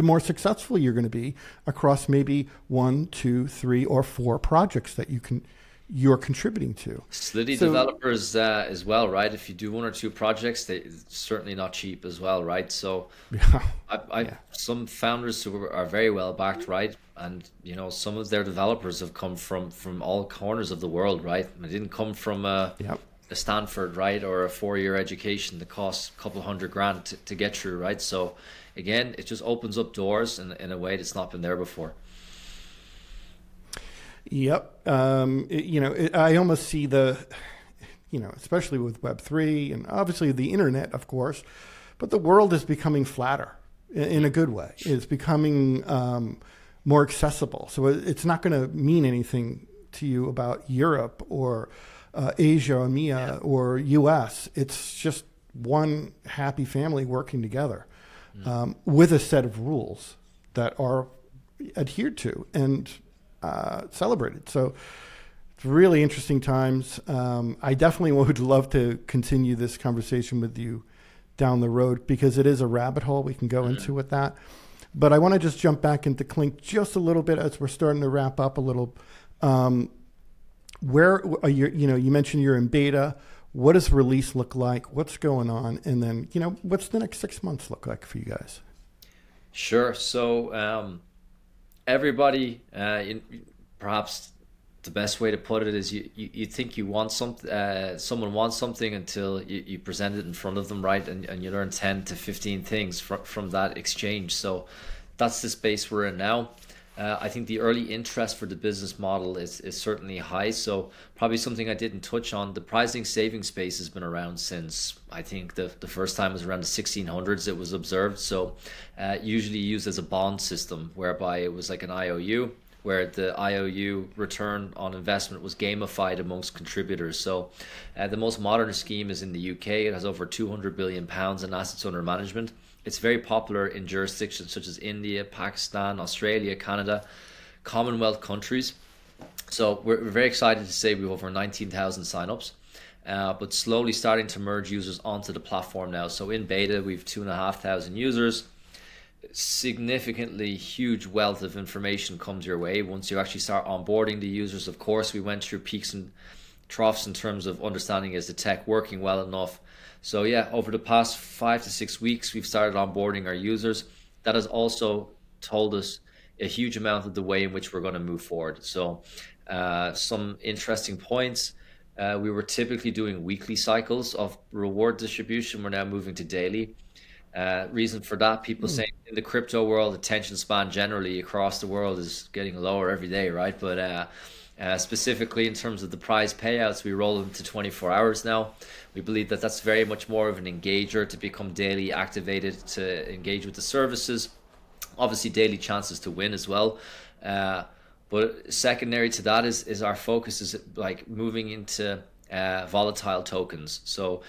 more successful you're going to be across maybe one, two, three, or four projects that you can you're contributing to. Solidity so, developers uh, as well, right? If you do one or two projects, they certainly not cheap as well, right? So, yeah, I, I yeah. some founders who are very well backed, right? And you know, some of their developers have come from from all corners of the world, right? They didn't come from a, yep. A Stanford, right, or a four year education that costs a couple hundred grand to, to get through, right? So again, it just opens up doors in, in a way that's not been there before. Yep. Um, it, you know, it, I almost see the, you know, especially with Web3 and obviously the internet, of course, but the world is becoming flatter in, in a good way. It's becoming um, more accessible. So it's not going to mean anything to you about Europe or uh, Asia, EMEA, yeah. or US. It's just one happy family working together um, with a set of rules that are adhered to and uh, celebrated. So it's really interesting times. Um, I definitely would love to continue this conversation with you down the road because it is a rabbit hole we can go mm-hmm. into with that. But I want to just jump back into Klink just a little bit as we're starting to wrap up a little. Um, where are you? You know, you mentioned you're in beta what does release look like? What's going on? And then, you know, what's the next six months look like for you guys? Sure. So, um, everybody, uh, in, perhaps the best way to put it is you, you, you think you want something, uh, someone wants something until you, you present it in front of them, right? And, and you learn 10 to 15 things from, from that exchange. So, that's the space we're in now. Uh, I think the early interest for the business model is, is certainly high. So, probably something I didn't touch on the prize-linked savings space has been around since I think the, the first time was around the 1600s it was observed. So, uh, usually used as a bond system whereby it was like an IOU where the IOU return on investment was gamified amongst contributors. So, uh, the most modern scheme is in the UK. It has over 200 billion pounds in assets under management. It's very popular in jurisdictions such as India, Pakistan, Australia, Canada, Commonwealth countries. So we're, we're very excited to say we have over 19,000 signups. Uh, but slowly starting to merge users onto the platform now. So in beta, we've two and a half thousand users. Significantly huge wealth of information comes your way once you actually start onboarding the users. Of course, we went through peaks and troughs in terms of understanding is the tech working well enough so yeah, over the past five to six weeks, we've started onboarding our users. That has also told us a huge amount of the way in which we're going to move forward. So uh, some interesting points. Uh, we were typically doing weekly cycles of reward distribution. We're now moving to daily. Uh, reason for that, people mm. saying in the crypto world, attention span generally across the world is getting lower every day, right? But uh, specifically in terms of the prize payouts, we roll them to 24 hours now. We believe that that's very much more of an engager to become daily activated to engage with the services. Obviously, daily chances to win as well. Uh, but secondary to that is is our focus is like moving into uh, volatile tokens. So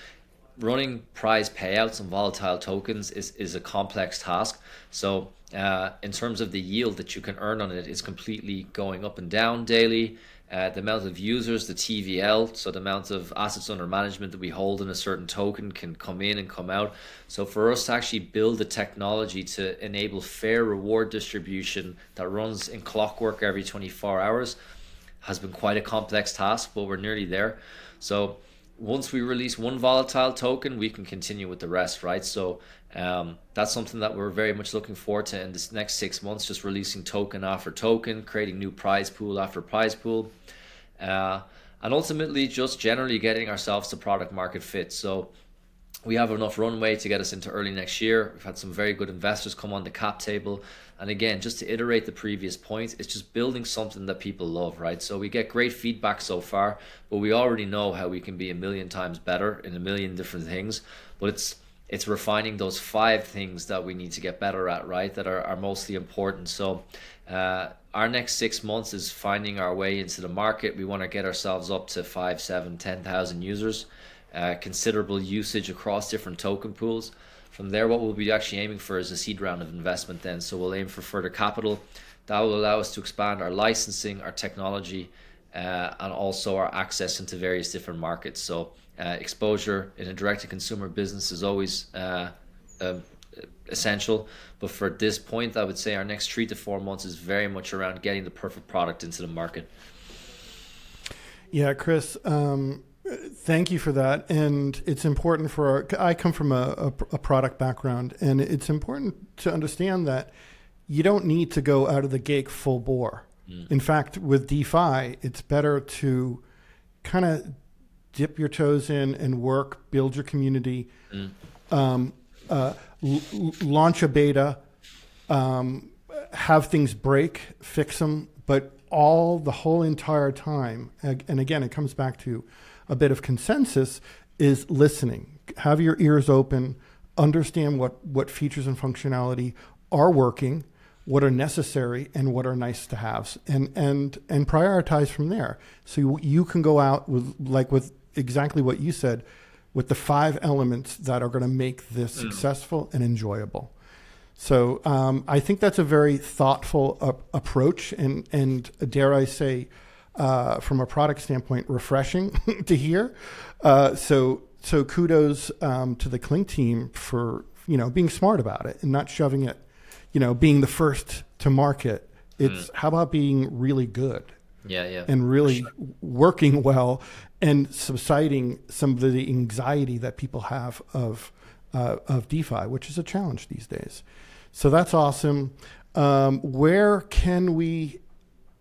running prize payouts on volatile tokens is, is a complex task. So uh, in terms of the yield that you can earn on it is completely going up and down daily. Uh, the amount of users, the TVL, so the amount of assets under management that we hold in a certain token can come in and come out. So for us to actually build the technology to enable fair reward distribution that runs in clockwork every 24 hours has been quite a complex task, but we're nearly there. So once we release one volatile token, we can continue with the rest, right? So um, that's something that we're very much looking forward to in this next six months, just releasing token after token, creating new prize pool after prize pool, uh, and ultimately just generally getting ourselves to product market fit. So we have enough runway to get us into early next year. We've had some very good investors come on the cap table. And again, just to iterate the previous point, it's just building something that people love, right? So we get great feedback so far, but we already know how we can be a million times better in a million different things. But it's it's refining those five things that we need to get better at, right? That are, are mostly important. So uh, our next six months is finding our way into the market. We want to get ourselves up to five, seven, ten thousand users, uh, considerable usage across different token pools. From there, what we'll be actually aiming for is a seed round of investment then. So we'll aim for further capital. That will allow us to expand our licensing, our technology, uh, and also our access into various different markets. So uh, exposure in a direct-to-consumer business is always uh, um, essential. But for this point, I would say our next three to four months is very much around getting the perfect product into the market. Yeah, Chris, um, Thank you for that. And it's important for our, I come from a, a, a, product background, and it's important to understand that you don't need to go out of the gate full bore. Mm. In fact, with DeFi, it's better to kind of dip your toes in and work, build your community, mm. um, uh, l- launch a beta, um, have things break, fix them, but all the whole entire time. And again, it comes back to a bit of consensus is listening. Have your ears open, understand what, what features and functionality are working, what are necessary, and what are nice to haves, and, and, and prioritize from there. So you, you can go out with, like with exactly what you said, with the five elements that are going to make this mm. successful and enjoyable. So um, I think that's a very thoughtful uh, approach, and and dare I say, uh, from a product standpoint, refreshing to hear. Uh, so so kudos um, to the Klink team for you know being smart about it and not shoving it, you know, being the first to market. It's mm. how about being really good? Yeah, yeah. And really sure. working well and subsiding some of the anxiety that people have of uh, of DeFi, which is a challenge these days. So that's awesome. Um, where can we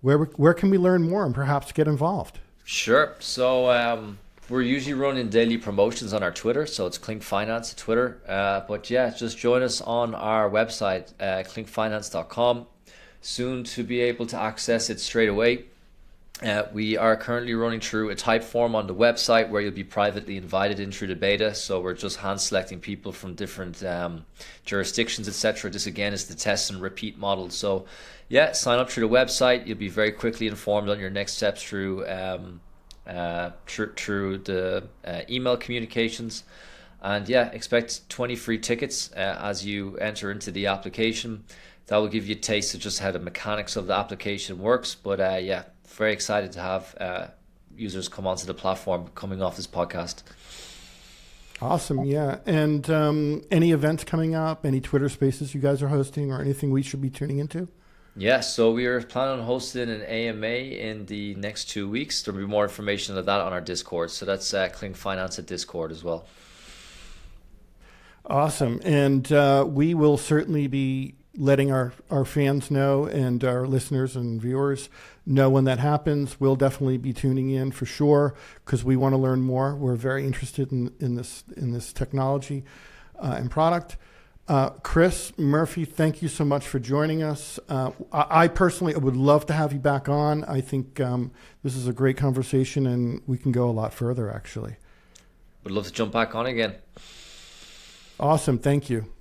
where where can we learn more and perhaps get involved? Sure. So um, we're usually running daily promotions on our Twitter, so it's Klink Finance Twitter. Uh, but yeah, just join us on our website, uh, klinkfinance.com. Soon to be able to access it straight away. Uh, we are currently running through a type form on the website where you'll be privately invited in through the beta. So we're just hand selecting people from different um, jurisdictions, etc. This again is the test and repeat model. So yeah, sign up through the website. You'll be very quickly informed on your next steps through um, uh, through, through the uh, email communications. And yeah, expect 20 free tickets uh, as you enter into the application. That will give you a taste of just how the mechanics of the application works. But uh, yeah, very excited to have uh, users come onto the platform coming off this podcast. Awesome, yeah. And um, any events coming up, any Twitter spaces you guys are hosting, or anything we should be tuning into? Yeah, so we are planning on hosting an AMA in the next two weeks. There'll be more information of that on our Discord. So that's uh, Klink Finance at Discord as well. Awesome. And uh, we will certainly be letting our, our fans know and our listeners and viewers know when that happens. We'll definitely be tuning in for sure because we want to learn more. We're very interested in, in this in this technology uh, and product. Uh, Chris Murphy, thank you so much for joining us. Uh, I, I, personally would love to have you back on. I think um, this is a great conversation and we can go a lot further, actually. Would love to jump back on again. Awesome. Thank you.